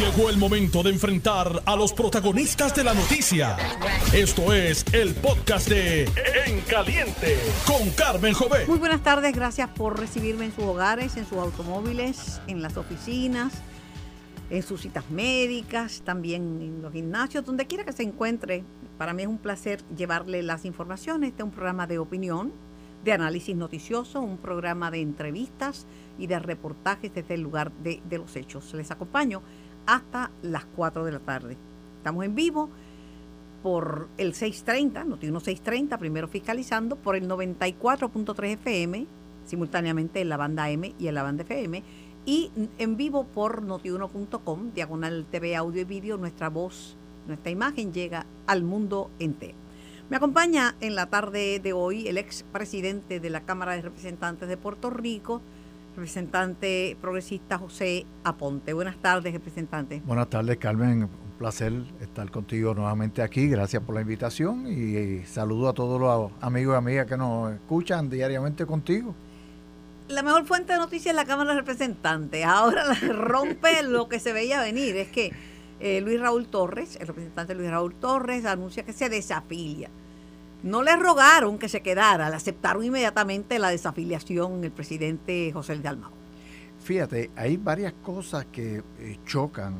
Llegó el momento de enfrentar a los protagonistas de la noticia. Esto es el podcast de En Caliente con Carmen Jové. Muy buenas tardes, gracias por recibirme en sus hogares, en sus automóviles, en las oficinas, en sus citas médicas, también en los gimnasios, donde quiera que se encuentre. Para mí es un placer llevarle las informaciones. Este es un programa de opinión, de análisis noticioso, un programa de entrevistas y de reportajes desde el lugar de los hechos. Les acompaño hasta las 4 de la tarde. Estamos en vivo por el 630, Noti1 630, primero fiscalizando, por el 94.3 FM, simultáneamente en la banda M y en la banda FM, y en vivo por notiuno.com, diagonal TV, audio y vídeo, nuestra voz, nuestra imagen llega al mundo entero. Me acompaña en la tarde de hoy el ex presidente de la Cámara de Representantes de Puerto Rico, representante progresista José Aponte. Buenas tardes, representante. Buenas tardes, Carmen. Un placer estar contigo nuevamente aquí. Gracias por la invitación y, saludo a todos los amigos y amigas que nos escuchan diariamente contigo. La mejor fuente de noticias es la Cámara de Representantes. Ahora rompe lo que se veía venir. Es que eh, Luis Raúl Torres, el representante Luis Raúl Torres, anuncia que se desafilia. No le rogaron que se quedara, le aceptaron inmediatamente la desafiliación el presidente José Dalmau. Fíjate, hay varias cosas que eh, chocan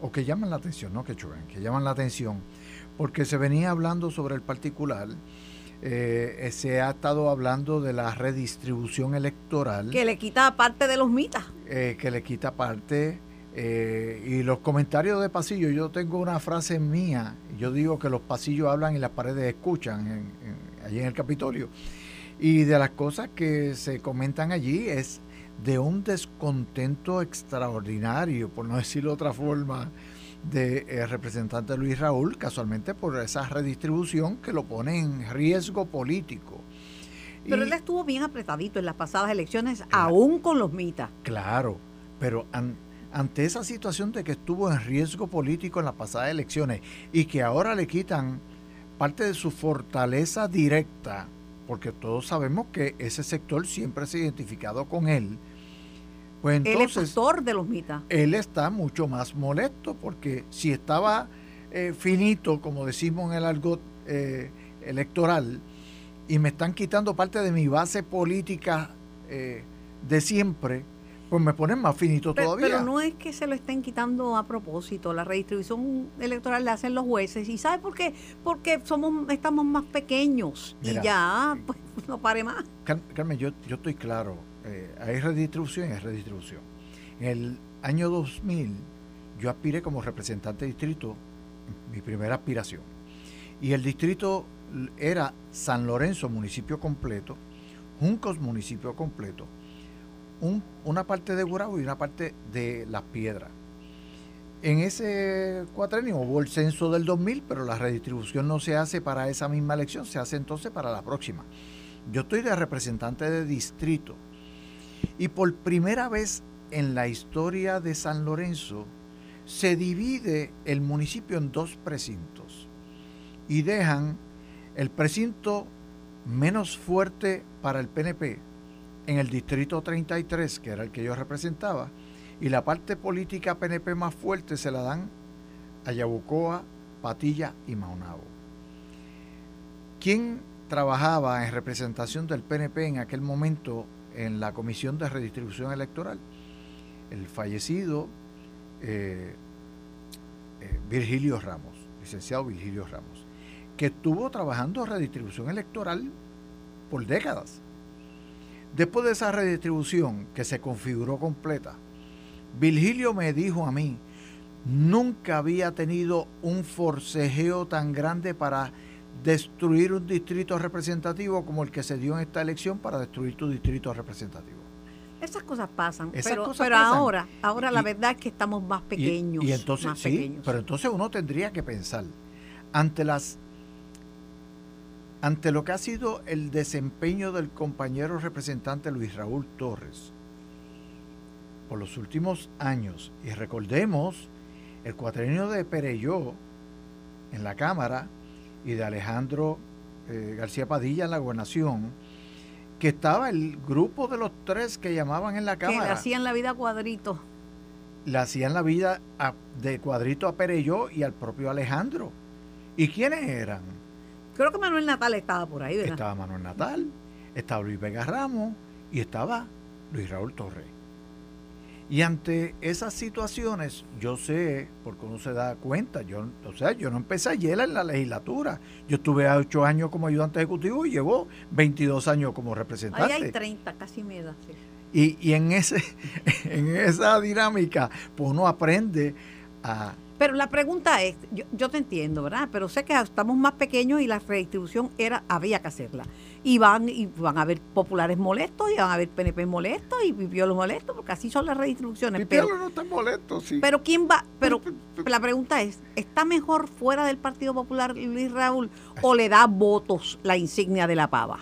o que llaman la atención, no que chocan, que llaman la atención, porque se venía hablando sobre el particular, eh, se ha estado hablando de la redistribución electoral. Que le quita parte de los mitas. Eh, que le quita parte eh, y los comentarios de pasillo, yo tengo una frase mía, yo digo que los pasillos hablan y las paredes escuchan allí en el Capitolio. Y de las cosas que se comentan allí es de un descontento extraordinario, por no decirlo de otra forma, de eh, representante Luis Raúl, casualmente por esa redistribución que lo pone en riesgo político. Pero él estuvo bien apretadito en las pasadas elecciones, aún con los mitas. Claro, pero ante esa situación de que estuvo en riesgo político en las pasadas elecciones y que ahora le quitan parte de su fortaleza directa, porque todos sabemos que ese sector siempre se ha identificado con él, pues entonces... Él es pastor de los mitas. Él está mucho más molesto porque si estaba eh, finito, como decimos en el argot eh, electoral, y me están quitando parte de mi base política eh, de siempre, pues me ponen más finito todavía. Pero no es que se lo estén quitando a propósito. La redistribución electoral la hacen los jueces. ¿Y sabe por qué? Porque somos estamos más pequeños. y ya, pues no pare más. Carmen, yo, yo estoy claro. Eh, hay redistribución y hay redistribución. En el año 2000 yo aspiré como representante de distrito, mi primera aspiración. Y el distrito era San Lorenzo, municipio completo, Juncos, municipio completo, una parte de Gurabo y una parte de Las Piedras. En ese cuatrenio hubo el censo del 2000, pero la redistribución no se hace para esa misma elección, se hace entonces para la próxima. Yo estoy de representante de distrito y por primera vez en la historia de San Lorenzo se divide el municipio en dos precintos y dejan el precinto menos fuerte para el PNP, en el distrito 33, que era el que yo representaba, y la parte política PNP más fuerte se la dan a Yabucoa, Patilla y Maunabo. ¿Quién trabajaba en representación del PNP en aquel momento en la Comisión de Redistribución Electoral? El fallecido eh, eh, Virgilio Ramos, licenciado Virgilio Ramos, que estuvo trabajando en redistribución electoral por décadas Después de esa redistribución que se configuró completa, Virgilio me dijo a mí, nunca había tenido un forcejeo tan grande para destruir un distrito representativo como el que se dio en esta elección para destruir tu distrito representativo. Esas cosas pasan, pero, pero ahora, ahora la verdad es que estamos más pequeños. Y, entonces, sí, pero entonces uno tendría que pensar, ante las ante lo que ha sido el desempeño del compañero representante Luis Raúl Torres por los últimos años, y recordemos el cuatrenio de Pereyó en la Cámara y de Alejandro eh, García Padilla en la gobernación, que estaba el grupo de los tres que llamaban en la Cámara. Que hacían la vida cuadrito. le hacían la vida de cuadrito a Pereyó y al propio Alejandro. ¿Y quiénes eran? Creo que Manuel Natal estaba por ahí, ¿verdad? Estaba Manuel Natal, estaba Luis Vega Ramos y estaba Luis Raúl Torres. Y ante esas situaciones, yo sé, porque uno se da cuenta, yo, o sea, yo no empecé ayer en la legislatura. Yo estuve ocho años como ayudante ejecutivo y llevo 22 años como representante. Ahí hay 30, casi me da. Y, y en, ese, en esa dinámica, pues uno aprende a pero la pregunta es, yo, yo, te entiendo, ¿verdad? Pero sé que estamos más pequeños y la redistribución era, había que hacerla. Y van, y van a haber populares molestos, y van a haber PNP molestos, y Pipiolos molestos, porque así son las redistribuciones. Pipiolo no está molesto, sí. Pero quién va, pero la pregunta es, ¿está mejor fuera del Partido Popular Luis Raúl o le da votos la insignia de la pava?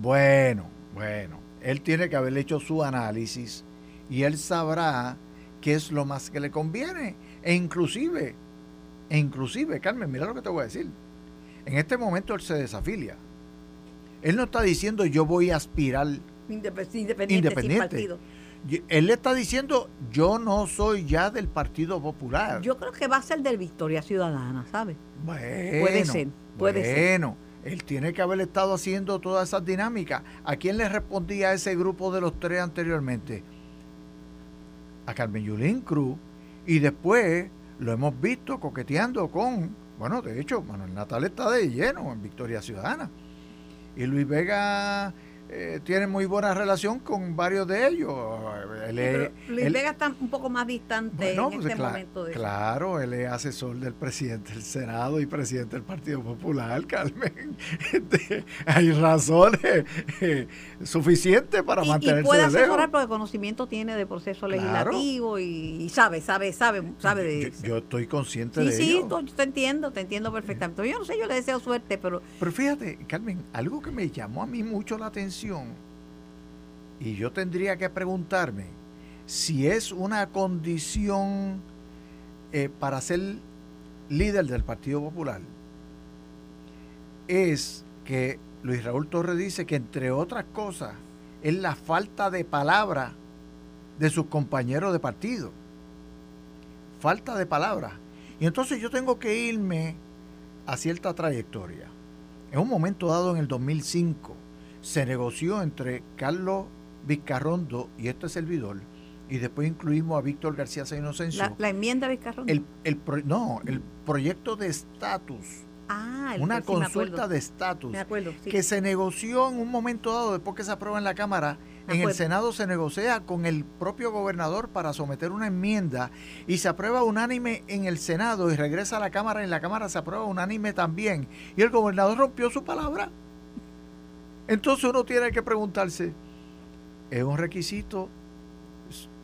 Bueno, bueno, él tiene que haber hecho su análisis y él sabrá qué es lo más que le conviene e inclusive, e inclusive, Carmen, mira lo que te voy a decir. En este momento él se desafilia. Él no está diciendo yo voy a aspirar independiente, independiente. Él le está diciendo yo no soy ya del Partido Popular. Yo creo que va a ser del Victoria Ciudadana, ¿sabes? Bueno, puede ser, puede bueno, él tiene que haber estado haciendo todas esas dinámicas. ¿A quién le respondía ese grupo de los tres anteriormente? A Carmen Yulín Cruz, y después lo hemos visto coqueteando con, bueno, de hecho, Manuel Natal está de lleno en Victoria Ciudadana. Y Luis Vega eh, tiene muy buena relación con varios de ellos. Luis Vega está un poco más distante en pues, este momento. De claro, él es asesor del presidente del Senado y presidente del Partido Popular, Carmen. Este, hay razones eh, suficientes para mantenerse y puede asesorar porque conocimiento tiene de proceso legislativo y, sabe, sabe, sabe, sabe de yo, yo estoy consciente de sí, ello. Sí, te entiendo, te entiendo perfectamente. Yo no sé, yo le deseo suerte, pero... Pero fíjate, Carmen, algo que me llamó a mí mucho la atención y yo tendría que preguntarme si es una condición eh, para ser líder del Partido Popular. Es que Luis Raúl Torres dice que entre otras cosas es la falta de palabra de sus compañeros de partido. Falta de palabra. Y entonces yo tengo que irme a cierta trayectoria. En un momento dado en el 2005, se negoció entre Carlos Vizcarrondo y este servidor, y después incluimos a Víctor García Inocencio. La, enmienda Vizcarrondo. El, el no, el proyecto de estatus. Ah, una consulta de estatus que se negoció en un momento dado después que se aprueba en la Cámara. En el Senado se negocia con el propio gobernador para someter una enmienda y se aprueba unánime en el Senado y regresa a la Cámara. En la Cámara se aprueba unánime también. Y el gobernador rompió su palabra. Entonces uno tiene que preguntarse, ¿es un requisito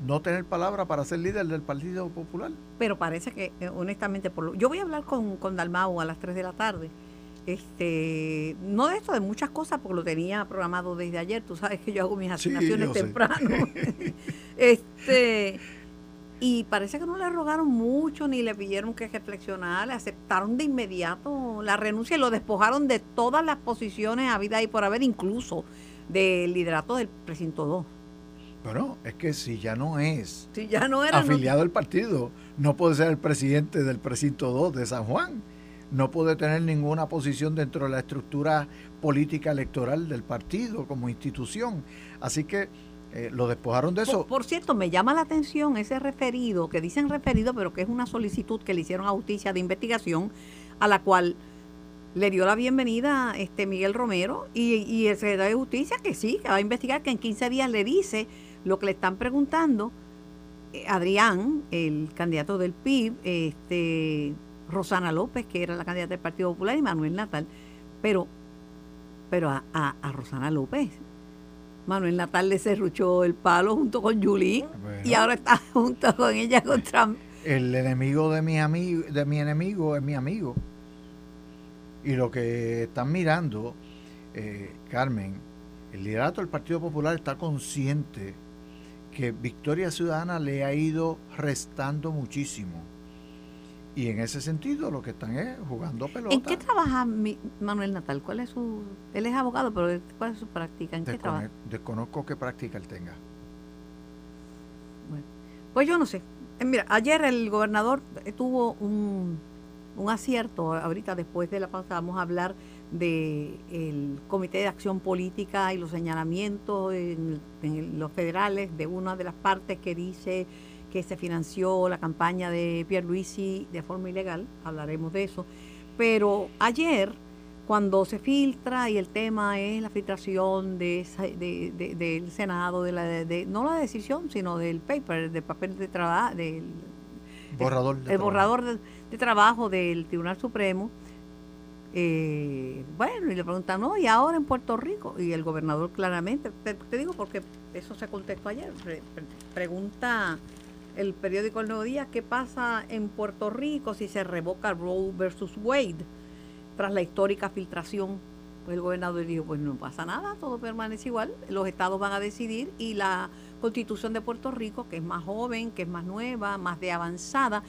no tener palabra para ser líder del Partido Popular? Pero parece que, eh, honestamente, por lo, yo voy a hablar con, con Dalmau a las 3 de la tarde. Este, no de esto, de muchas cosas, porque lo tenía programado desde ayer. Tú sabes que yo hago mis asignaciones temprano. este y parece que no le rogaron mucho ni le pidieron que reflexionara, le aceptaron de inmediato la renuncia y lo despojaron de todas las posiciones a vida y por haber, incluso del liderato del precinto 2. Bueno, es que si ya no es si ya no era, afiliado al partido, no puede ser el presidente del precinto 2 de San Juan, no puede tener ninguna posición dentro de la estructura política electoral del partido como institución. Así que eh, lo despojaron de eso. Por, cierto, me llama la atención ese referido, que dicen referido, pero que es una solicitud que le hicieron a justicia de investigación, a la cual le dio la bienvenida este Miguel Romero y, el secretario de Justicia que sí, que va a investigar, que en 15 días le dice lo que le están preguntando eh, Adrián, el candidato del PIB, este Rosana López, que era la candidata del Partido Popular, y Manuel Natal. Pero, pero a, a Rosana López Manuel Natal le cerruchó el palo junto con Yulín y ahora está junto con ella contra el enemigo de mi amigo de mi enemigo es mi amigo. Y lo que están mirando eh, Carmen el liderato del Partido Popular está consciente que Victoria Ciudadana le ha ido restando muchísimo y en ese sentido lo que están es jugando pelota. ¿En qué trabaja Manuel Natal? ¿Cuál es su él es abogado, pero cuál es su práctica? ¿En qué Desconozco qué práctica él tenga. Bueno, pues yo no sé. Eh, mira, ayer el gobernador tuvo un, un acierto, ahorita después de la pausa vamos a hablar del Comité de Acción Política y los señalamientos en, los federales de una de las partes que dice que se financió la campaña de Pierluisi de forma ilegal, hablaremos de eso, pero ayer cuando se filtra y el tema es la filtración de, del Senado, de la, de, no la decisión, sino del paper, del papel de trabajo, del borrador el borrador de, trabajo del Tribunal Supremo, eh, bueno, y le preguntan, no, y ahora en Puerto Rico, y el gobernador claramente, te, digo porque eso se contestó ayer, pregunta el periódico El Nuevo Día, ¿qué pasa en Puerto Rico si se revoca Roe versus Wade tras la histórica filtración? Pues el gobernador dijo, pues no pasa nada, todo permanece igual, los estados van a decidir y la constitución de Puerto Rico, que es más joven, que es más nueva, más de avanzada,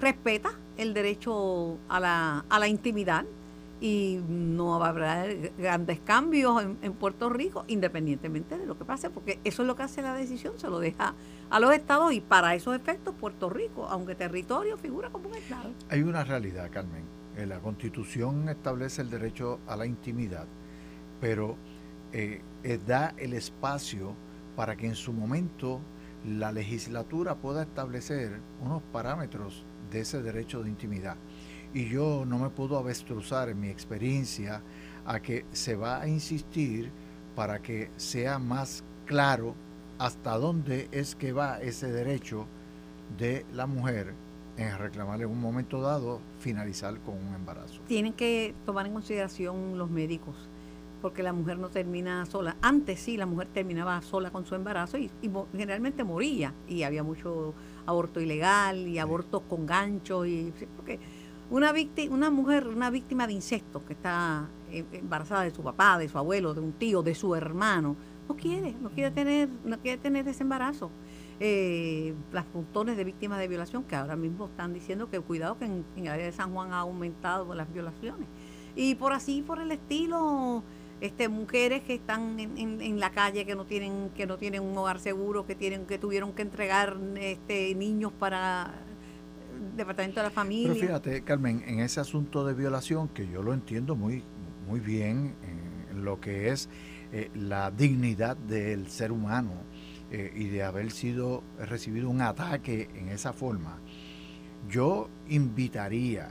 respeta el derecho a la, a la intimidad y no haber grandes cambios en, Puerto Rico, independientemente de lo que pase, porque eso es lo que hace la decisión, se lo deja a los estados y para esos efectos Puerto Rico, aunque territorio figura como un estado. Hay una realidad, Carmen. Eh, la constitución establece el derecho a la intimidad, pero eh, eh, da el espacio para que en su momento la legislatura pueda establecer unos parámetros de ese derecho de intimidad. Y yo no me puedo avestruzar en mi experiencia a que se va a insistir para que sea más claro hasta dónde es que va ese derecho de la mujer en reclamar en un momento dado finalizar con un embarazo. Tienen que tomar en consideración los médicos, porque la mujer no termina sola. Antes sí, la mujer terminaba sola con su embarazo y, y generalmente moría y había mucho aborto ilegal y abortos con gancho y porque una víctima, una mujer, una víctima de incesto que está eh, embarazada de su papá, de su abuelo, de un tío, de su hermano, no quiere, no quiere tener, no quiere tener ese embarazo. Eh, las montones de víctimas de violación que ahora mismo están diciendo que cuidado que en, en el área de San Juan ha aumentado las violaciones. Y por así, por el estilo, este, mujeres que están en, en, la calle que no tienen que no tienen un hogar seguro que tienen que tuvieron que entregar este niños para departamento de la familia pero fíjate Carmen en ese asunto de violación que yo lo entiendo muy muy bien en lo que es eh, la dignidad del ser humano eh, y de haber sido recibido un ataque en esa forma yo invitaría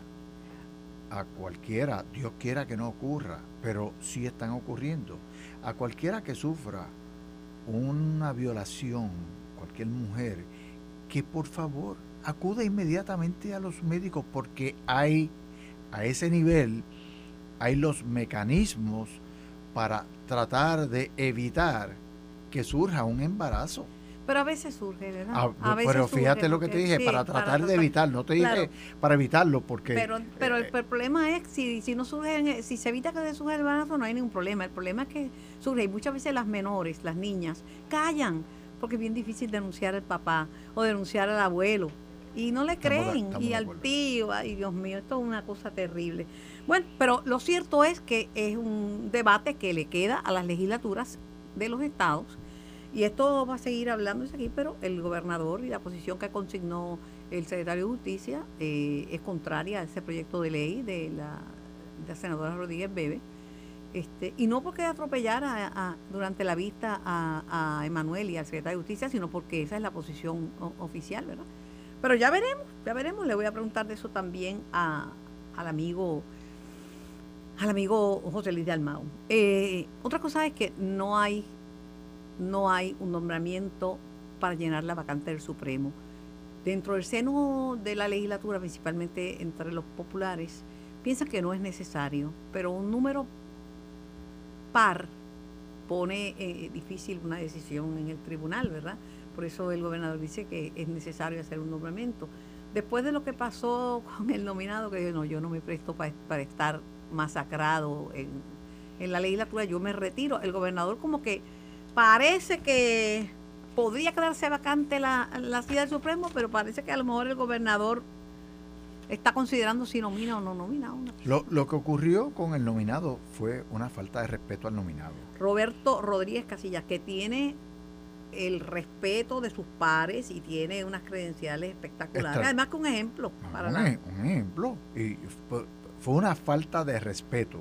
a cualquiera, Dios quiera que no ocurra, pero sí están ocurriendo. A cualquiera que sufra una violación, cualquier mujer, que por favor acude inmediatamente a los médicos porque hay a ese nivel hay los mecanismos para tratar de evitar que surja un embarazo. Pero a veces surge, ¿verdad? Ah, a veces pero fíjate lo que te dije, para tratar de evitarlo, no te dije para evitarlo, porque... Pero, pero el, eh, problema es, si, si no surge, si se evita que se surja el embarazo, no hay ningún problema. El problema es que surge, y muchas veces las menores, las niñas, callan, porque es bien difícil denunciar al papá o denunciar al abuelo. Y no le creen, y al tío, ay Dios mío, esto es una cosa terrible. Bueno, pero lo cierto es que es un debate que le queda a las legislaturas de los estados y esto va a seguir hablándose aquí, pero el gobernador y la posición que consignó el secretario de Justicia eh, es contraria a ese proyecto de ley de la, senadora Rodríguez Bebe. Este, y no porque atropellara durante la vista a, a Emanuel y al secretario de Justicia, sino porque esa es la posición oficial, ¿verdad? Pero ya veremos, ya veremos. Le voy a preguntar de eso también a, al amigo al amigo José Luis de Almao. Eh, otra cosa es que no hay no hay un nombramiento para llenar la vacante del Supremo. Dentro del seno de la legislatura, principalmente entre los populares, piensan que no es necesario, pero un número par pone eh, difícil una decisión en el tribunal, ¿verdad? Por eso el gobernador dice que es necesario hacer un nombramiento. Después de lo que pasó con el nominado, que no, yo no me presto para, estar masacrado en, en la legislatura, yo me retiro. El gobernador como que parece que podría quedarse vacante la, la silla del Supremo, pero parece que a lo mejor el gobernador está considerando si nomina o no nomina. Lo, lo que ocurrió con el nominado fue una falta de respeto al nominado. Roberto Rodríguez Casillas, que tiene el respeto de sus pares y tiene unas credenciales espectaculares. Además que un ejemplo. Para un, un ejemplo. Y fue una falta de respeto.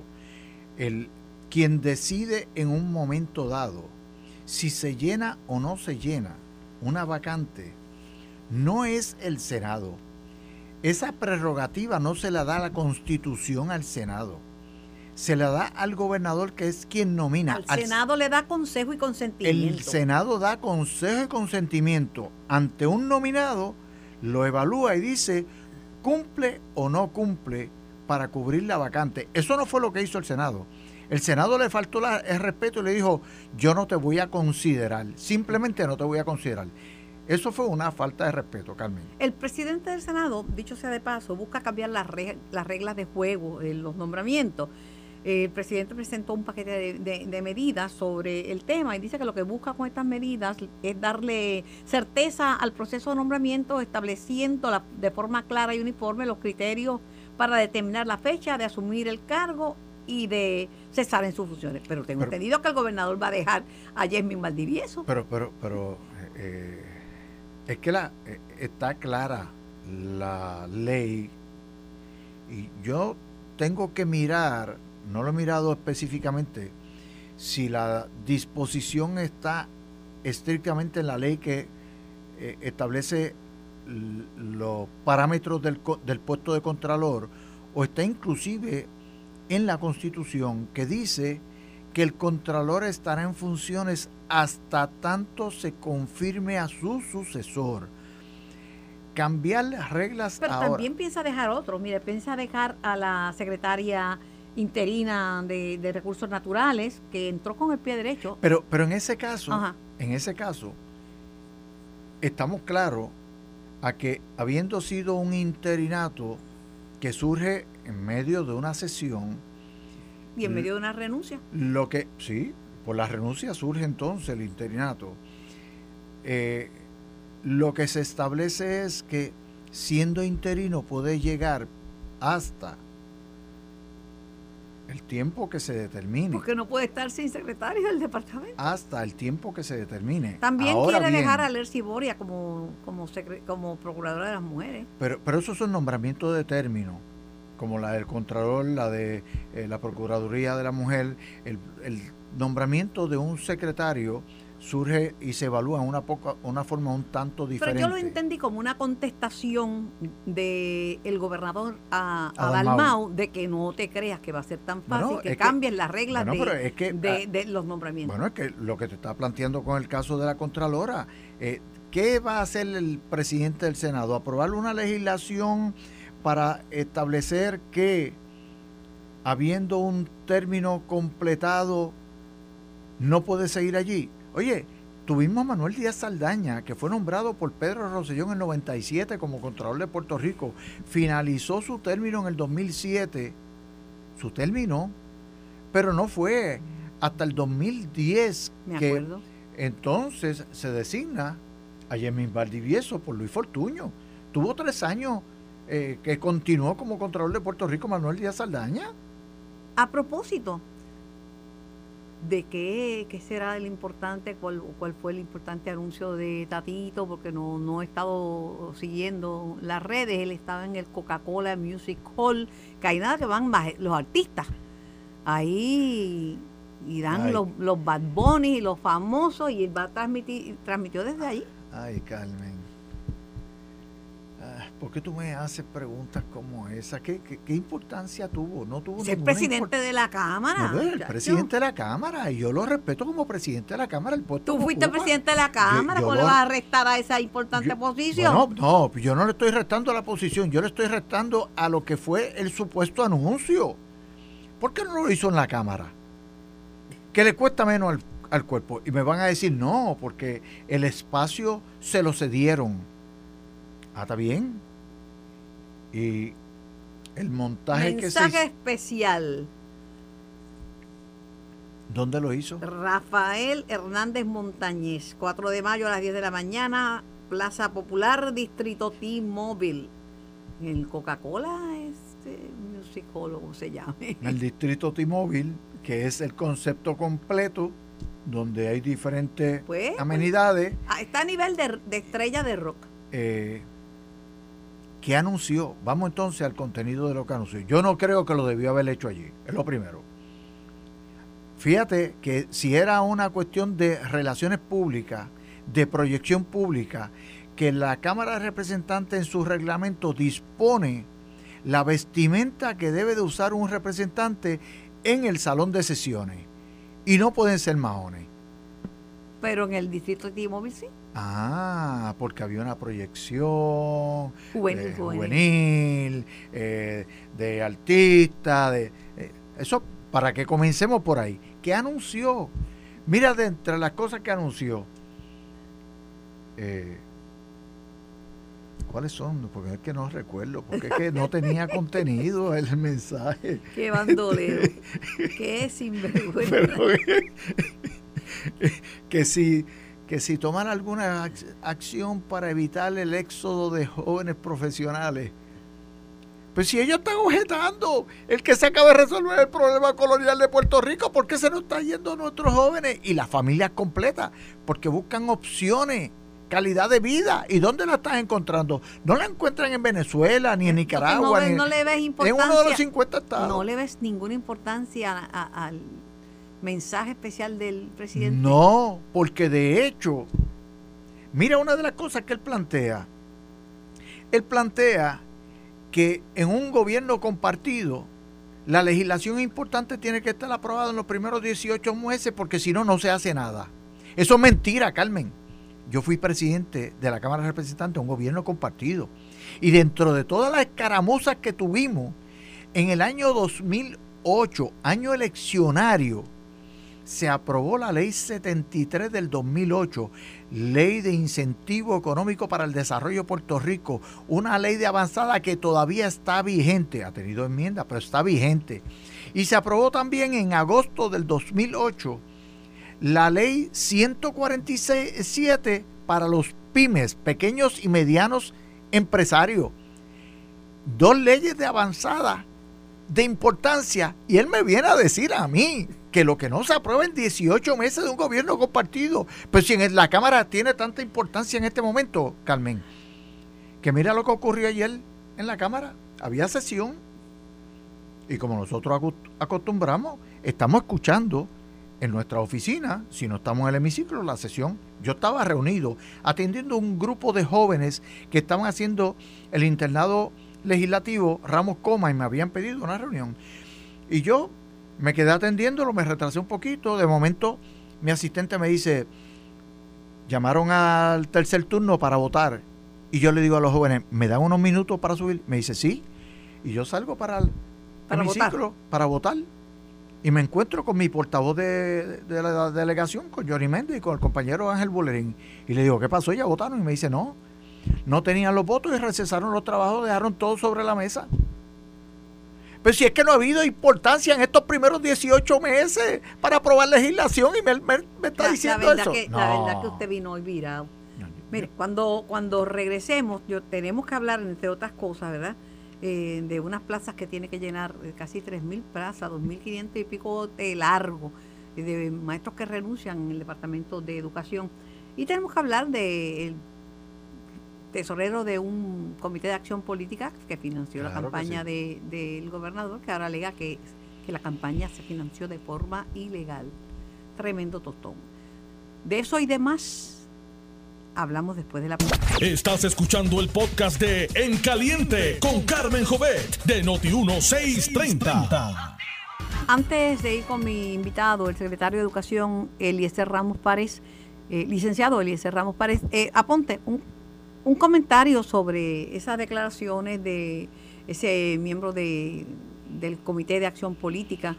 El, quien decide en un momento dado si se llena o no se llena una vacante no es el Senado. Esa prerrogativa no se la da la Constitución al Senado. Se la da al gobernador que es quien nomina. Al, Senado le da consejo y consentimiento. El Senado da consejo y consentimiento ante un nominado, lo evalúa y dice cumple o no cumple para cubrir la vacante. Eso no fue lo que hizo el Senado. El Senado le faltó el respeto y le dijo, yo no te voy a considerar, simplemente no te voy a considerar. Eso fue una falta de respeto, Carmen. El presidente del Senado, dicho sea de paso, busca cambiar las, reglas de juego en los nombramientos. El presidente presentó un paquete de, medidas sobre el tema y dice que lo que busca con estas medidas es darle certeza al proceso de nombramiento, estableciendo de forma clara y uniforme los criterios para determinar la fecha de asumir el cargo y de cesar en sus funciones. Pero tengo entendido que el gobernador va a dejar a Jasmine Valdivieso. Pero, pero, pero eh, es que la eh, está clara la ley y yo tengo que mirar, no lo he mirado específicamente, si la disposición está estrictamente en la ley que eh, establece los parámetros del, del puesto de contralor o está inclusive en la Constitución que dice que el Contralor estará en funciones hasta tanto se confirme a su sucesor. Cambiar las reglas Pero también piensa dejar otro. Mire, piensa dejar a la secretaria interina de, recursos naturales que entró con el pie derecho. Pero, pero en ese caso, en ese caso, estamos claros a que habiendo sido un interinato que surge en medio de una sesión. Y en medio de una renuncia. Lo que, sí, por la renuncia surge entonces el interinato. Eh, lo que se establece es que siendo interino puede llegar hasta el tiempo que se determine. Porque no puede estar sin secretario del departamento. Hasta el tiempo que se determine. También quiere dejar a Lercy Boria como, como, como procuradora de las mujeres. Pero, pero eso es un nombramiento de término como la del Contralor, la de eh, la Procuraduría de la Mujer, el, nombramiento de un secretario surge y se evalúa en una, poca, una forma un tanto diferente. Pero yo lo entendí como una contestación del el gobernador a, Dalmau de que no te creas que va a ser tan fácil, que cambien las reglas de, ah, de, los nombramientos. Bueno, es que lo que te está planteando con el caso de la Contralora, eh, ¿qué va a hacer el presidente del Senado? ¿Aprobar una legislación para establecer que habiendo un término completado no puede seguir allí. Oye, tuvimos a Manuel Díaz Saldaña, que fue nombrado por Pedro Rossellón en el 97 como Contralor de Puerto Rico. Finalizó su término en el 2007, su término, pero no fue hasta el 2010 que entonces se designa a Yemin Valdivieso por Luis Fortuño. Tuvo tres años eh, que continuó como Contralor de Puerto Rico Manuel Díaz Saldaña. A propósito, ¿de qué, será el importante, cuál, cuál fue el importante anuncio de Tatito? Porque no, no he estado siguiendo las redes, él estaba en el Coca-Cola Music Hall, que hay nada que van los artistas. Ahí irán los, los Bad Bunny, los famosos, y él va a transmitir, transmitió desde ahí. Ay, Carmen. ¿Por qué tú me haces preguntas como esa? ¿Qué, qué, importancia tuvo? No tuvo Ser presidente de la Cámara. el presidente de la Cámara, y yo lo respeto como presidente de la Cámara. El puesto tú fuiste presidente de la Cámara, ¿cómo le vas a restar a esa importante posición? No, no, yo no le estoy restando a la posición, yo le estoy restando a lo que fue el supuesto anuncio. ¿Por qué no lo hizo en la Cámara? Que le cuesta menos al, al cuerpo. Y me van a decir, no, porque el espacio se lo cedieron. Ah, está bien. Y el montaje que se especial. ¿Dónde lo hizo? Rafael Hernández Montañez, 4 de mayo a las 10 de la mañana, Plaza Popular, Distrito T-Mobile. El Coca-Cola, este musicólogo se llama. El Distrito T-Mobile, que es el concepto completo donde hay diferentes pues, pues, amenidades. Ah, está a nivel de, estrella de rock. Eh, ¿Qué anunció? Vamos entonces al contenido de lo que anunció. Yo no creo que lo debió haber hecho allí, es lo primero. Fíjate que si era una cuestión de relaciones públicas, de proyección pública, que la Cámara de Representantes en su reglamento dispone la vestimenta que debe de usar un representante en el salón de sesiones. Y no pueden ser maones. Pero en el distrito de T-Mobile sí. Ah, porque había una proyección juvenil, eh, de artista, de eh, eso para que comencemos por ahí. ¿Qué anunció? Mira de entre las cosas que anunció. Eh, ¿Cuáles son? Porque es que no recuerdo, porque es que no tenía contenido el mensaje. Qué bandolero, qué sinvergüenza. que si que si toman alguna acción para evitar el éxodo de jóvenes profesionales, pues si ellos están objetando el que se acaba de resolver el problema colonial de Puerto Rico, ¿por qué se nos está yendo nuestros jóvenes y las familias completas? Porque buscan opciones calidad de vida. ¿Y dónde la estás encontrando? No la encuentran en Venezuela, ni en Nicaragua, no, ni no le ves importancia, en uno de los 50 estados. No le ves ninguna importancia al mensaje especial del presidente. No, porque de hecho, mira una de las cosas que él plantea. Él plantea que en un gobierno compartido, la legislación importante tiene que estar aprobada en los primeros 18 meses porque si no, no se hace nada. Eso es mentira, Carmen yo fui presidente de la Cámara de Representantes, un gobierno compartido. Y dentro de todas las escaramuzas que tuvimos, en el año 2008, año eleccionario, se aprobó la ley 73 del 2008, ley de incentivo económico para el desarrollo de Puerto Rico, una ley de avanzada que todavía está vigente, ha tenido enmienda, pero está vigente. Y se aprobó también en agosto del 2008 la ley 147 para los pymes, pequeños y medianos empresarios. Dos leyes de avanzada, de importancia, y él me viene a decir a mí que lo que no se aprueba en 18 meses de un gobierno compartido, pues si en la Cámara tiene tanta importancia en este momento, Carmen, que mira lo que ocurrió ayer en la Cámara, había sesión, y como nosotros acostumbramos, estamos escuchando en nuestra oficina, si no estamos en el hemiciclo, la sesión, yo estaba reunido atendiendo un grupo de jóvenes que estaban haciendo el internado legislativo Ramos Coma y me habían pedido una reunión. Y yo me quedé atendiéndolo, me retrasé un poquito, de momento mi asistente me dice, llamaron al tercer turno para votar. Y yo le digo a los jóvenes, ¿me dan unos minutos para subir? Me dice, sí. Y yo salgo para el hemiciclo para votar y me encuentro con mi portavoz de, la delegación, con Johnny Méndez y con el compañero Ángel Bulerín. Y le digo, ¿qué pasó? Ya votaron. Y me dice, no, no tenían los votos y recesaron los trabajos, dejaron todo sobre la mesa. Pero si es que no ha habido importancia en estos primeros 18 meses para aprobar legislación y me, está diciendo eso. La verdad que usted vino hoy virado. Mire, cuando, cuando regresemos, yo, tenemos que hablar, entre otras cosas, ¿verdad? Eh, de unas plazas que tiene que llenar, eh, casi 3.000 plazas, 2.500 y pico de largo, eh, de maestros que renuncian en el Departamento de Educación. Y tenemos que hablar del tesorero de un comité de acción política que financió la campaña del gobernador, que ahora alega que, que la campaña se financió de forma ilegal. Tremendo tostón. De eso y demás hablamos después de la Estás escuchando el podcast de En Caliente con Carmen Jovet de Noti1630. Antes de ir con mi invitado, el secretario de Educación, Eliezer Ramos Párez, eh, licenciado Eliezer Ramos Párez, eh, aponte un, un, comentario sobre esas declaraciones de ese miembro de, del Comité de Acción Política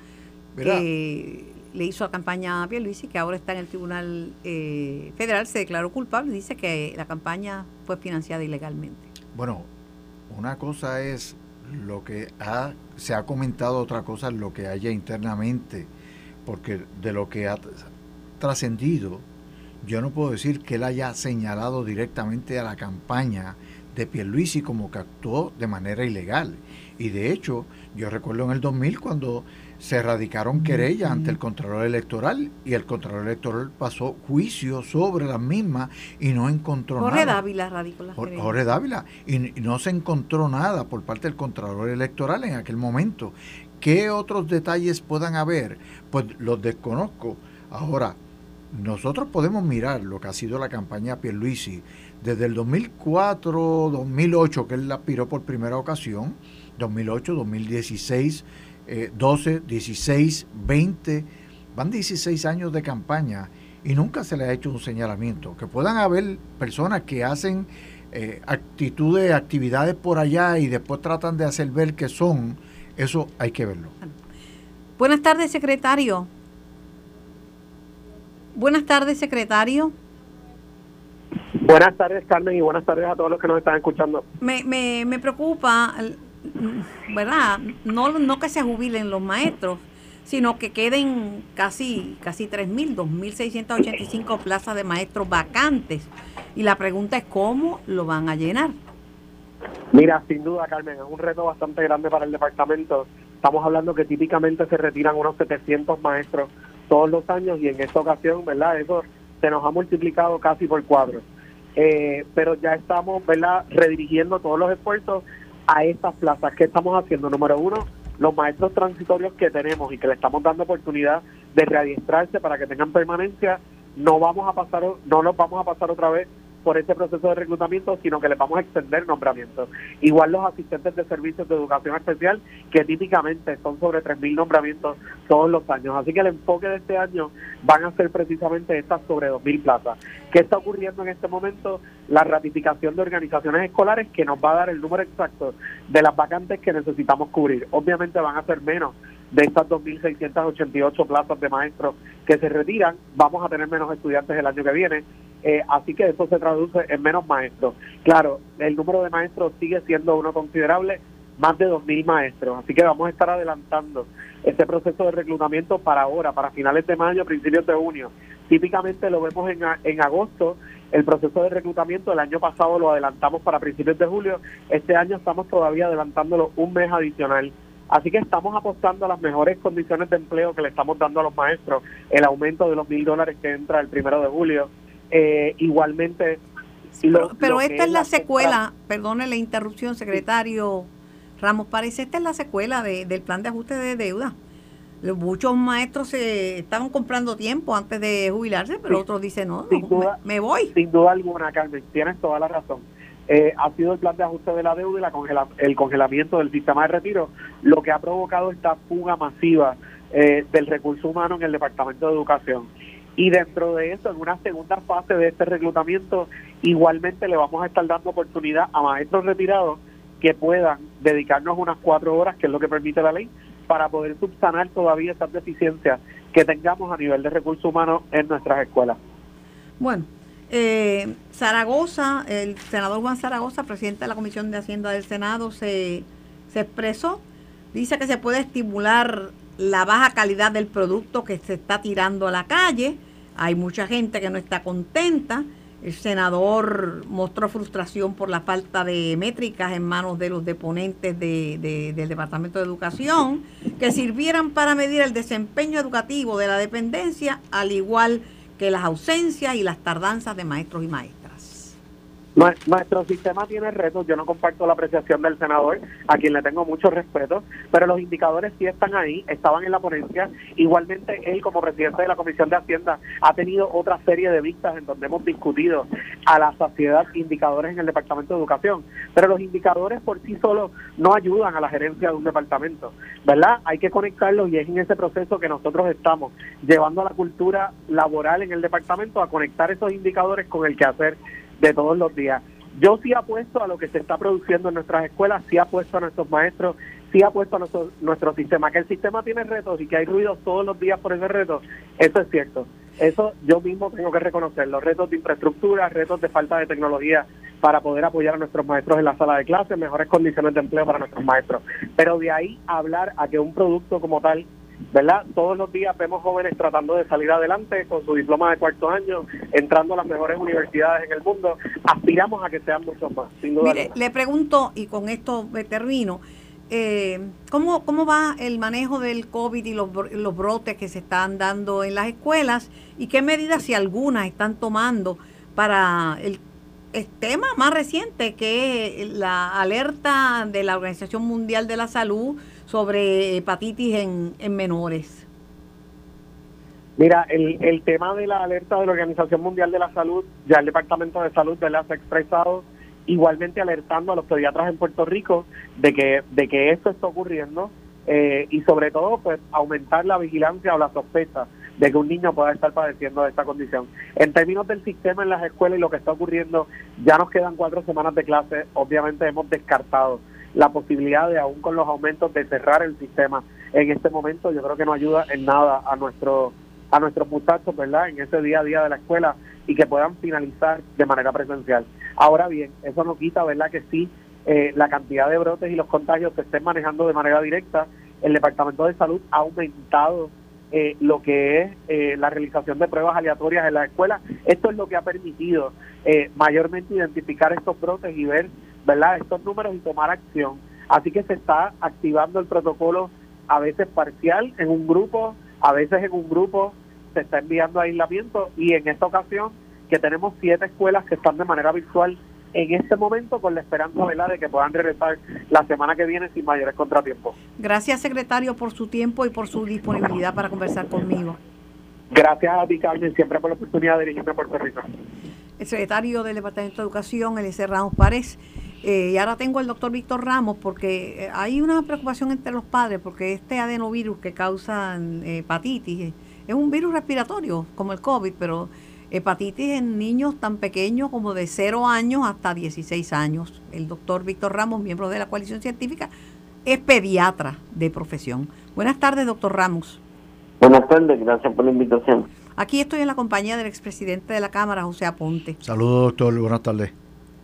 que le hizo la campaña a Pierluisi, que ahora está en el Tribunal eh, Federal, se declaró culpable, dice que la campaña fue financiada ilegalmente. Bueno, una cosa es lo que ha, se ha comentado, otra cosa es lo que haya internamente, porque de lo que ha trascendido, yo no puedo decir que él haya señalado directamente a la campaña de Pierluisi como que actuó de manera ilegal. Y de hecho, yo recuerdo en el 2000 cuando se radicaron querellas ante el Contralor Electoral y el Contralor Electoral pasó juicio sobre las mismas y no encontró Jorge nada. Dávila radicó las Jorge. Jorge Dávila. Y, y no se encontró nada por parte del Contralor Electoral en aquel momento. ¿Qué otros detalles puedan haber? Pues los desconozco. Ahora, nosotros podemos mirar lo que ha sido la campaña Pierluisi desde el 2004, 2008, que él aspiró por primera ocasión, 2008, 2016, eh, 12, 16, 20, van 16 años de campaña y nunca se le ha hecho un señalamiento. Que puedan haber personas que hacen eh, actitudes, actividades por allá y después tratan de hacer ver que son, eso hay que verlo. Buenas tardes, secretario. Buenas tardes, secretario. Buenas tardes, Carmen, y buenas tardes a todos los que nos están escuchando. Me, me, me preocupa, ¿verdad? No, no que se jubilen los maestros, sino que queden casi, casi 3.000, 2.685 plazas de maestros vacantes. Y la pregunta es cómo lo van a llenar. Mira, sin duda, Carmen, es un reto bastante grande para el departamento. Estamos hablando que típicamente se retiran unos 700 maestros todos los años y en esta ocasión, ¿verdad? Eso se nos ha multiplicado casi por cuatro. Eh, pero ya estamos, ¿verdad?, redirigiendo todos los esfuerzos a estas plazas. ¿Qué estamos haciendo? Número uno, los maestros transitorios que tenemos y que le estamos dando oportunidad de readiestrarse para que tengan permanencia, no vamos a pasar, no los vamos a pasar otra vez por ese proceso de reclutamiento, sino que les vamos a extender nombramientos. Igual los asistentes de servicios de educación especial, que típicamente son sobre 3.000 nombramientos todos los años. Así que el enfoque de este año van a ser precisamente estas sobre 2.000 plazas. ¿Qué está ocurriendo en este momento? La ratificación de organizaciones escolares que nos va a dar el número exacto de las vacantes que necesitamos cubrir. Obviamente van a ser menos de estas 2.688 plazas de maestros que se retiran, vamos a tener menos estudiantes el año que viene, eh, así que eso se traduce en menos maestros. Claro, el número de maestros sigue siendo uno considerable, más de 2.000 maestros, así que vamos a estar adelantando este proceso de reclutamiento para ahora, para finales de mayo, principios de junio. Típicamente lo vemos en, en agosto, el proceso de reclutamiento el año pasado lo adelantamos para principios de julio, este año estamos todavía adelantándolo un mes adicional. Así que estamos apostando a las mejores condiciones de empleo que le estamos dando a los maestros, el aumento de los mil dólares que entra el primero de julio. Eh, igualmente. Lo, pero, pero lo esta es la, la secuela, perdone la interrupción, secretario Ramos, parece esta es la secuela de, del plan de ajuste de deuda. Muchos maestros se estaban comprando tiempo antes de jubilarse, pero sí, otros dicen, no, no duda, me, me, voy. Sin duda alguna, Carmen, tienes toda la razón. Eh, ha sido el plan de ajuste de la deuda y la congela, el congelamiento del sistema de retiro lo que ha provocado esta fuga masiva eh, del recurso humano en el Departamento de Educación. Y dentro de eso, en una segunda fase de este reclutamiento, igualmente le vamos a estar dando oportunidad a maestros retirados que puedan dedicarnos unas cuatro horas, que es lo que permite la ley, para poder subsanar todavía esas deficiencias que tengamos a nivel de recursos humanos en nuestras escuelas. Bueno, eh, Zaragoza, el senador Juan Zaragoza, presidente de la Comisión de Hacienda del Senado, se, se expresó, dice que se puede estimular la baja calidad del producto que se está tirando a la calle. Hay mucha gente que no está contenta. El senador mostró frustración por la falta de métricas en manos de los deponentes de, de, del Departamento de Educación que sirvieran para medir el desempeño educativo de la dependencia, al igual que las ausencias y las tardanzas de maestros y maestras. Nuestro sistema tiene retos, yo no comparto la apreciación del senador, a quien le tengo mucho respeto, pero los indicadores sí están ahí, estaban en la ponencia. Igualmente, él como presidente de la Comisión de Hacienda ha tenido otra serie de vistas en donde hemos discutido a la saciedad indicadores en el Departamento de Educación, pero los indicadores por sí solos no ayudan a la gerencia de un departamento, ¿verdad? Hay que conectarlos y es en ese proceso que nosotros estamos, llevando a la cultura laboral en el departamento a conectar esos indicadores con el quehacer de todos los días. Yo sí apuesto a lo que se está produciendo en nuestras escuelas, sí apuesto a nuestros maestros, sí apuesto a nuestro, nuestro sistema. Que el sistema tiene retos y que hay ruido todos los días por ese reto, eso es cierto. Eso yo mismo tengo que reconocer, los retos de infraestructura, retos de falta de tecnología para poder apoyar a nuestros maestros en la sala de clases, mejores condiciones de empleo para nuestros maestros. Pero de ahí hablar a que un producto como tal ¿verdad? Todos los días vemos jóvenes tratando de salir adelante con su diploma de cuarto año, entrando a las mejores universidades en el mundo. Aspiramos a que sean muchos más, sin duda. Mire, le pregunto, y con esto me termino, eh, ¿cómo, ¿cómo va el manejo del COVID y los, los brotes que se están dando en las escuelas? ¿Y qué medidas, si algunas, están tomando para el tema más reciente, que es la alerta de la Organización Mundial de la Salud sobre hepatitis en, en menores? Mira, el, el tema de la alerta de la Organización Mundial de la Salud, ya el Departamento de Salud se ha expresado igualmente alertando a los pediatras en Puerto Rico de que, de que esto está ocurriendo eh, y sobre todo pues aumentar la vigilancia o la sospecha de que un niño pueda estar padeciendo de esta condición. En términos del sistema en las escuelas y lo que está ocurriendo, ya nos quedan cuatro semanas de clase, obviamente hemos descartado la posibilidad de aún con los aumentos de cerrar el sistema en este momento, yo creo que no ayuda en nada a nuestro a nuestros muchachos, ¿verdad? En ese día a día de la escuela y que puedan finalizar de manera presencial. Ahora bien, eso no quita, ¿verdad? Que sí, eh, la cantidad de brotes y los contagios se estén manejando de manera directa. El Departamento de Salud ha aumentado eh, lo que es eh, la realización de pruebas aleatorias en la escuela. Esto es lo que ha permitido mayormente identificar estos brotes y ver, ¿verdad?, estos números y tomar acción. Así que se está activando el protocolo a veces parcial en un grupo, a veces en un grupo se está enviando aislamiento y en esta ocasión que tenemos siete escuelas que están de manera virtual en este momento con la esperanza ¿verdad? de que puedan regresar la semana que viene sin mayores contratiempos. Gracias, secretario, por su tiempo y por su disponibilidad para conversar conmigo. Gracias a ti, Carmen, siempre por la oportunidad de dirigirme a Puerto Rico. El secretario del Departamento de Educación, Eliezer Ramos Párez. Eh, y ahora tengo el doctor Víctor Ramos porque eh, hay una preocupación entre los padres porque este adenovirus que causa eh, hepatitis es un virus respiratorio como el COVID, pero hepatitis en niños tan pequeños como de 0 años hasta 16 años. El doctor Víctor Ramos, miembro de la coalición científica, es pediatra de profesión. Buenas tardes, doctor Ramos. Buenas tardes, gracias por la invitación. Aquí estoy en la compañía del expresidente de la Cámara, José Aponte. Saludos, doctor. Buenas tardes.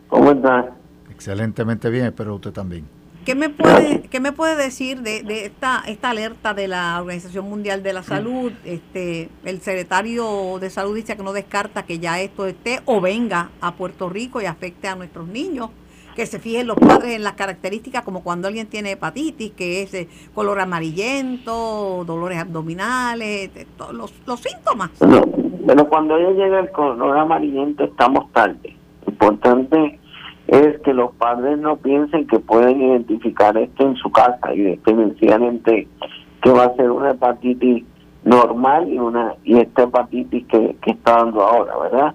¿Cómo está? Excelentemente bien, espero usted también. ¿Qué me puede, qué me puede decir de, de, esta, esta alerta de la Organización Mundial de la Salud? Este, el secretario de Salud dice que no descarta que ya esto esté o venga a Puerto Rico y afecte a nuestros niños. Que se fijen los padres en las características, como cuando alguien tiene hepatitis, que es eh, color amarillento, dolores abdominales, los, los síntomas. pero cuando ya llega el color amarillento estamos tarde. Importante es que los padres no piensen que pueden identificar esto en su casa y sencillamente que va a ser una hepatitis normal y una y esta hepatitis que, que está dando ahora, ¿verdad?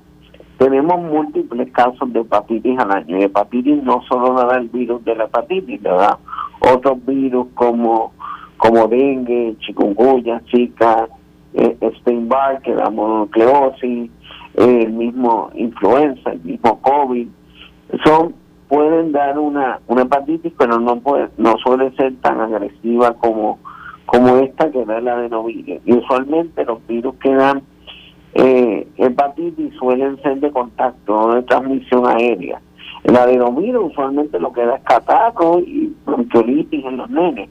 Tenemos múltiples casos de hepatitis al año. Y hepatitis no solo da el virus de la hepatitis, ¿verdad? Otros virus como, como dengue, chikungunya, zika, eh, que da mononucleosis, el mismo influenza, el mismo COVID, son pueden dar una, una hepatitis, pero no puede, no suele ser tan agresiva como, como esta que da el adenovirus. Y usualmente los virus que dan eh, hepatitis suelen ser de contacto, no de transmisión aérea. El adenovirus usualmente lo que da es catarro y bronquiolitis en los nenes.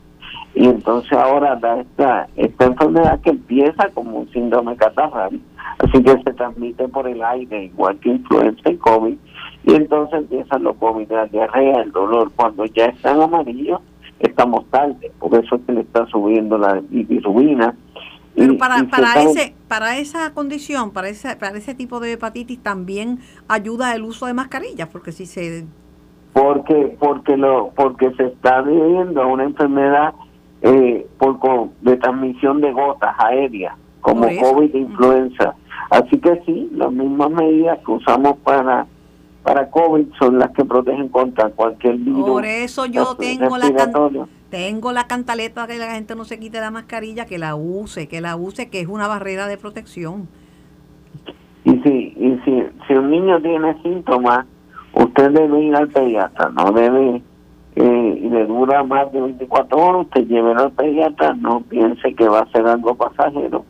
Y entonces ahora da esta, esta enfermedad que empieza como un síndrome catarral, así que se transmite por el aire, igual que influenza y COVID, y entonces empiezan los vómitos, la diarrea, el dolor. Cuando ya están amarillos, estamos tarde, por eso es que le está subiendo la bilirrubina. Pero para, para, ese, para esa condición, para ese, para ese tipo de hepatitis, también ayuda el uso de mascarillas, porque si se... Porque, porque, lo, porque se está viviendo una enfermedad eh, por, de transmisión de gotas aéreas, como COVID e influenza. Así que sí, las mismas medidas que usamos para para COVID son las que protegen contra cualquier virus. Por eso yo tengo la, tengo la cantaleta que la gente no se quite la mascarilla, que la use, que la use, que es una barrera de protección. Y si, y si, si un niño tiene síntomas, usted debe ir al pediatra, no debe, eh, y le dura más de 24 horas, usted lleve al pediatra, no piense que va a ser algo pasajero,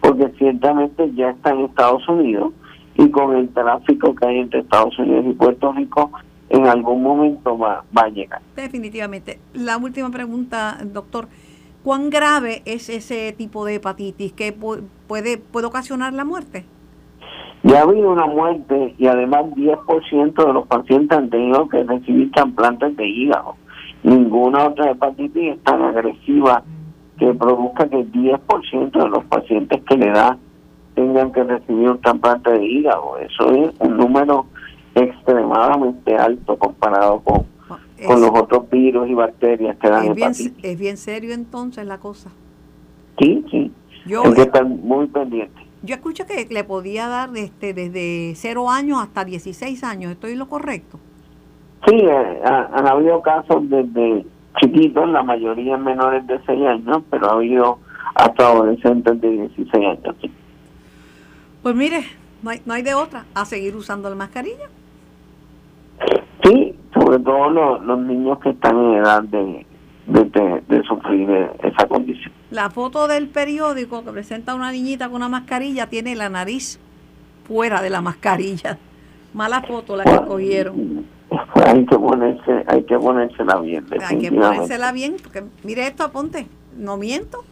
porque ciertamente ya está en Estados Unidos y con el tráfico que hay entre Estados Unidos y Puerto Rico, en algún momento va, va a llegar. Definitivamente. La última pregunta, doctor. ¿Cuán grave es ese tipo de hepatitis que puede, puede ocasionar la muerte? Ya ha habido una muerte y además 10% de los pacientes han tenido que recibir trasplantes de hígado. Ninguna otra hepatitis es tan agresiva que produzca que 10% de los pacientes que le da tengan que recibir un trasplante de hígado. Eso es un número extremadamente alto comparado con, con los otros virus y bacterias que dan es hepatitis. Bien, es bien serio entonces la cosa. Sí, sí. Yo, Hay que estar muy pendiente. Yo escucho que le podía dar este, desde 0 años hasta 16 años. ¿Estoy lo correcto? Sí, eh, han habido casos desde chiquitos, la mayoría menores de 6 años, pero ha habido hasta adolescentes de 16 años. Pues mire, no hay, no hay de otra, a seguir usando la mascarilla. Sí, sobre todo los niños que están en edad de, de, sufrir esa condición. La foto del periódico que presenta una niñita con una mascarilla tiene la nariz fuera de la mascarilla. Mala foto la que cogieron. Hay que ponerse, hay que ponérsela bien. Hay que ponérsela bien, porque mire esto, aponte, no miento.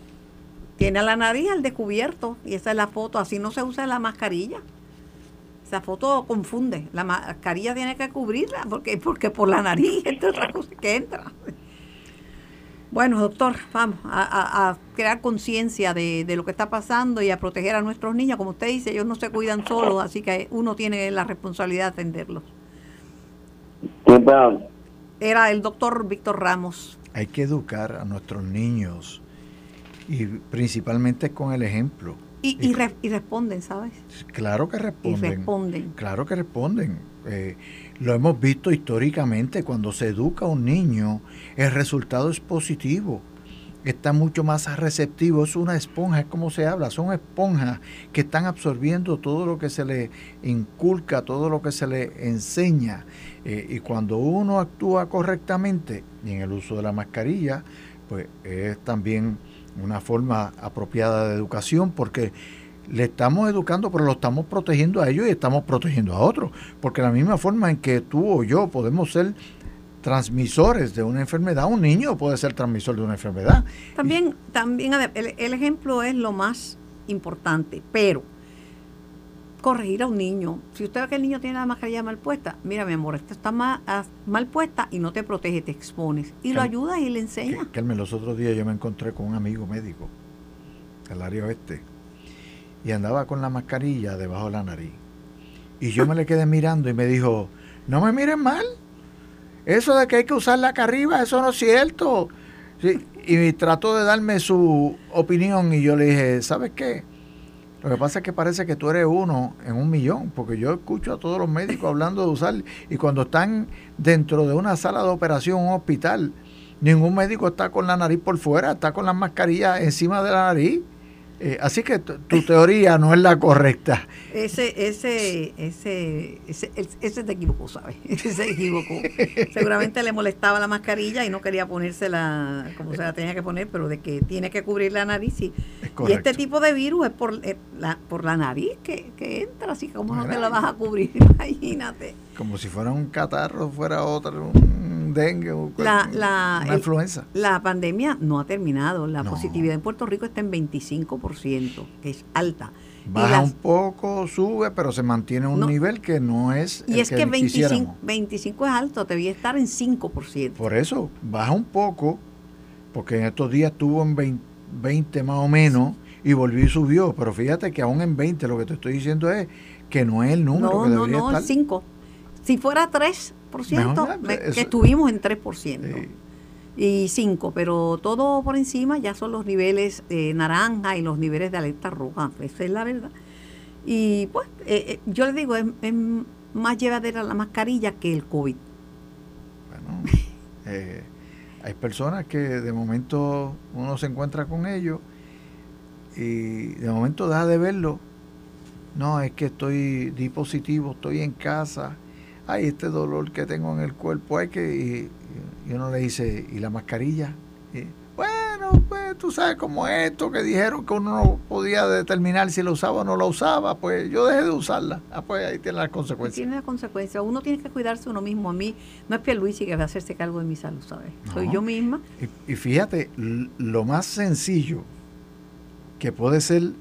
Tiene la nariz al descubierto y esa es la foto, así no se usa la mascarilla. Esa foto confunde, la mascarilla tiene que cubrirla porque porque por la nariz entra otra cosa que entra. Bueno, doctor, vamos a, crear conciencia de, lo que está pasando y a proteger a nuestros niños. Como usted dice, ellos no se cuidan solos, así que uno tiene la responsabilidad de atenderlos. Era el doctor Víctor Ramos. Hay que educar a nuestros niños y principalmente con el ejemplo. Y, y, responden, ¿sabes? Claro que responden. Y responden. Claro que responden. Eh, lo hemos visto históricamente, cuando se educa a un niño, el resultado es positivo. Está mucho más receptivo, es una esponja, es como se habla, son esponjas que están absorbiendo todo lo que se le inculca, todo lo que se le enseña. Eh, y cuando uno actúa correctamente, y en el uso de la mascarilla, pues es también una forma apropiada de educación, porque le estamos educando, pero lo estamos protegiendo a ellos y estamos protegiendo a otros. Porque la misma forma en que tú o yo podemos ser transmisores de una enfermedad, un niño puede ser transmisor de una enfermedad. También, también el, el ejemplo es lo más importante, pero corregir a un niño. Si usted ve que el niño tiene la mascarilla mal puesta, mira mi amor, esta está mal, ah, mal puesta y no te protege, te expones. Y lo ayuda y le enseña. Carmen, los otros días yo me encontré con un amigo médico del área oeste y andaba con la mascarilla debajo de la nariz. Y yo me le quedé mirando y me dijo, no me miren mal. Eso de que hay que usarla acá arriba, eso no es cierto. y trató de darme su opinión y yo le dije, ¿sabes qué? Lo que pasa es que parece que tú eres uno en un millón, porque yo escucho a todos los médicos hablando de usar, y cuando están dentro de una sala de operación, un hospital, ningún médico está con la nariz por fuera, está con la mascarilla encima de la nariz. Eh, así que tu teoría no es la correcta. Ese, ese, ese, ese, ese te equivocó, ¿sabes? Ese se equivocó. Seguramente le molestaba la mascarilla y no quería ponérsela como se la tenía que poner, pero de que tiene que cubrir la nariz. Y, y este tipo de virus es por, eh, la, por la nariz que, que entra, así como no te la vas a cubrir, imagínate. Como si fuera un catarro, fuera otro, un dengue, la, la, una influenza. La pandemia no ha terminado. La positividad en Puerto Rico está en 25%, que es alta. Baja un poco, sube, pero se mantiene un nivel que no es. Y es que, 25, 25 es alto, debía estar en 5%. Por eso, baja un poco, porque en estos días estuvo en 20, más o menos y volvió y subió. Pero fíjate que aún en 20 lo que te estoy diciendo es que no es el número no, que debería no, no, estar. 5. Si fuera 3%, que estuvimos en 3%. Y 5, pero todo por encima ya son los niveles eh, naranja y los niveles de alerta roja. Esa es la verdad. Y pues, eh, eh, yo le digo, es, más llevadera la mascarilla que el COVID. Bueno, hay personas que de momento uno se encuentra con ellos y de momento deja de verlo. No, es que estoy di positivo, estoy en casa, hay este dolor que tengo en el cuerpo, hay que... Y, uno le dice, ¿y la mascarilla? bueno, pues tú sabes cómo esto, que dijeron que uno no podía determinar si lo usaba o no lo usaba, pues yo dejé de usarla. Ah, pues ahí tiene las consecuencias. Tiene las consecuencias. Uno tiene que cuidarse uno mismo. A mí no es Pierluisi que va a hacerse cargo de mi salud, ¿sabes? Soy yo misma. Y, y fíjate, lo más sencillo que puede ser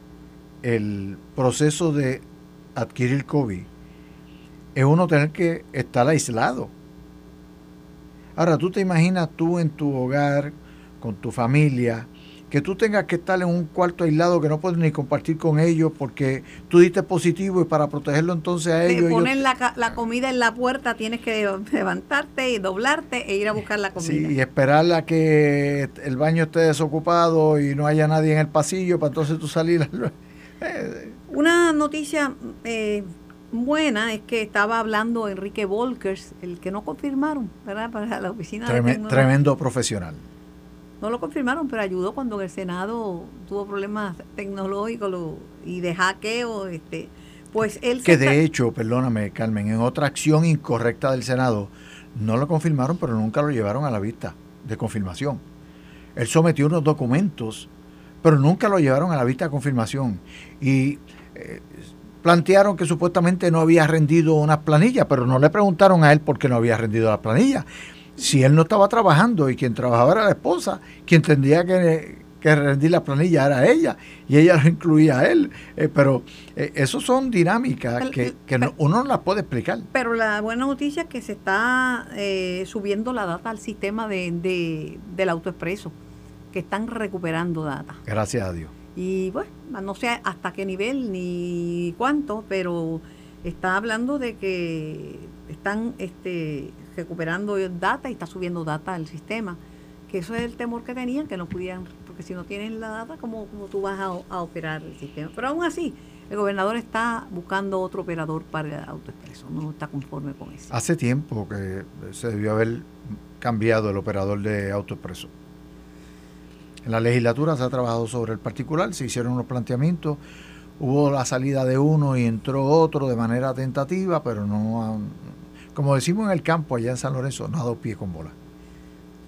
el proceso de adquirir COVID es uno tener que estar aislado. Ahora, tú te imaginas tú en tu hogar, con tu familia, que tú tengas que estar en un cuarto aislado que no puedes ni compartir con ellos porque tú diste positivo y para protegerlo entonces a ellos... Poner la, la, comida en la puerta, tienes que levantarte y doblarte e ir a buscar la comida. Sí, y esperar a que el baño esté desocupado y no haya nadie en el pasillo para entonces tú salir... Una noticia eh, buena es que estaba hablando Enrique Volkers, el que no confirmaron, ¿verdad? Para la oficina Tremendo profesional. No lo confirmaron, pero ayudó cuando el Senado tuvo problemas tecnológicos y de hackeo. Este, pues él que de hecho, perdóname, Carmen, en otra acción incorrecta del Senado, no lo confirmaron, pero nunca lo llevaron a la vista de confirmación. Él sometió unos documentos, pero nunca lo llevaron a la vista de confirmación. Y eh, plantearon que supuestamente no había rendido unas planillas, pero no le preguntaron a él por qué no había rendido las planillas si él no estaba trabajando y quien trabajaba era la esposa, quien tendría que, rendir la planilla era ella y ella lo incluía a él. Eh, pero eh, eso son dinámicas que, uno no las puede explicar. Pero la buena noticia es que se está eh, subiendo la data al sistema de, del autoexpreso, que están recuperando data. Gracias a Dios. Y bueno, no sé hasta qué nivel ni cuánto, pero está hablando de que están este, recuperando data y está subiendo data al sistema. Que eso es el temor que tenían, que no pudieran, porque si no tienen la data, ¿cómo, cómo tú vas a, operar el sistema? Pero aún así, el gobernador está buscando otro operador para el autoexpreso, no está conforme con eso. Hace tiempo que se debió haber cambiado el operador de autoexpreso. En la legislatura se ha trabajado sobre el particular, se hicieron unos planteamientos, hubo la salida de uno y entró otro de manera tentativa, pero no, como decimos en el campo allá en San Lorenzo, no ha dado pie con bola.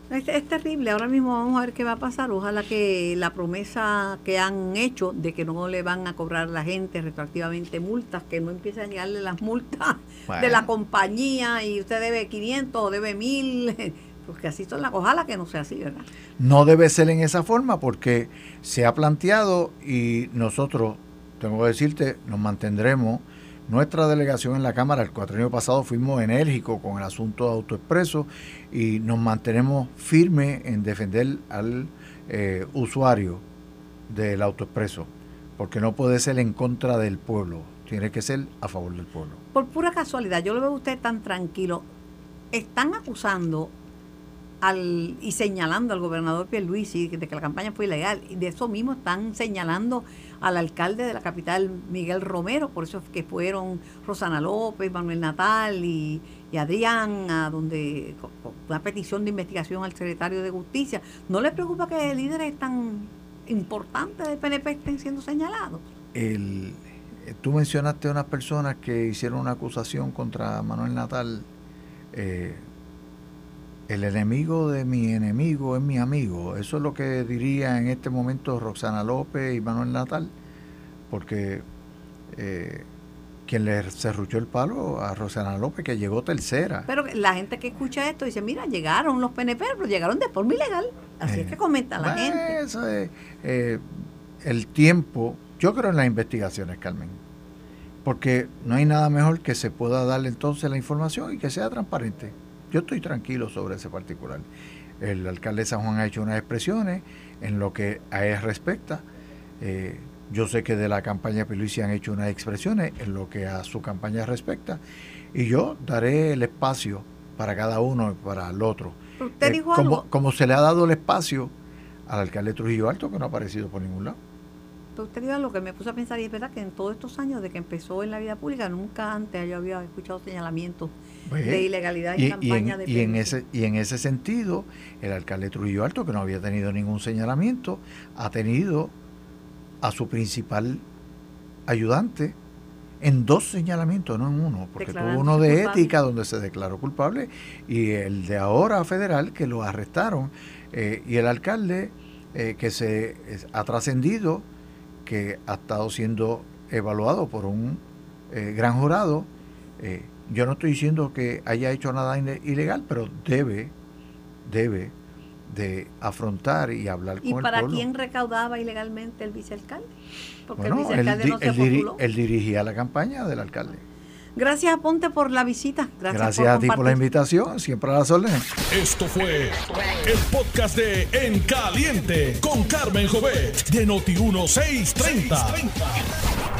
Es, terrible, ahora mismo vamos a ver qué va a pasar. Ojalá que la promesa que han hecho de que no le van a cobrar a la gente retroactivamente multas, que no empiecen a llegarle las multas de la compañía y usted debe 500 o debe 1000, porque así son las ojalá que no sea así, ¿verdad? No debe ser en esa forma porque se ha planteado y nosotros, tengo que decirte, nos mantendremos nuestra delegación en la Cámara el año pasado fuimos enérgicos con el asunto de autoexpreso y nos mantenemos firmes en defender al eh, usuario del autoexpreso, porque no puede ser en contra del pueblo, tiene que ser a favor del pueblo. Por pura casualidad, yo lo veo a usted tan tranquilo. Están acusando al, y señalando al gobernador Pierluisi de que la campaña fue ilegal. Y de eso mismo están señalando al alcalde de la capital, Miguel Romero, por eso es que fueron Rosana López, Manuel Natal y, Adrián, a donde una petición de investigación al secretario de Justicia. ¿No le preocupa que líderes tan importantes del PNP estén siendo señalados? El, tú mencionaste a unas personas que hicieron una acusación contra Manuel Natal. Eh, el enemigo de mi enemigo es mi amigo. Eso es lo que diría en este momento Roxana López y Manuel Natal, porque eh, quien le cerruchó el palo a Roxana López, que llegó tercera. Pero la gente que escucha esto dice, mira, llegaron los PNP, pero llegaron de forma ilegal. Así es que comenta la gente. Eso es, eh, el tiempo, yo creo en las investigaciones, Carmen, porque no hay nada mejor que se pueda darle entonces la información y que sea transparente. Yo estoy tranquilo sobre ese particular. El alcalde de San Juan ha hecho unas expresiones en lo que a él respecta. Eh, yo sé que de la campaña Peluisi han hecho unas expresiones en lo que a su campaña respecta. Y yo daré el espacio para cada uno y para el otro. ¿Usted eh, como, como se le ha dado el espacio al alcalde Trujillo Alto, que no ha aparecido por ningún lado. Pero usted diga lo que me puso a pensar y es verdad que en todos estos años de que empezó en la vida pública nunca antes yo había escuchado señalamientos pues, de ilegalidad y, campaña de y en ese y en ese sentido el alcalde Trujillo Alto que no había tenido ningún señalamiento ha tenido a su principal ayudante en dos señalamientos, no en uno, porque tuvo uno de ética donde se declaró culpable y el de ahora federal que lo arrestaron eh, y el alcalde eh, que se ha trascendido, que ha estado siendo evaluado por un eh, gran jurado. Eh, yo no estoy diciendo que haya hecho nada ilegal, pero debe, debe de afrontar y hablar con ¿Y para el pueblo. quién recaudaba ilegalmente el vicealcalde? Porque el vicealcalde él, no di- se él diri- postuló. él dirigía la campaña del alcalde. Gracias, Aponte, por la visita. Gracias, Gracias, por a ti por la invitación, siempre a las órdenes. Esto fue el podcast de En Caliente con Carmen Jovet de Noti1630.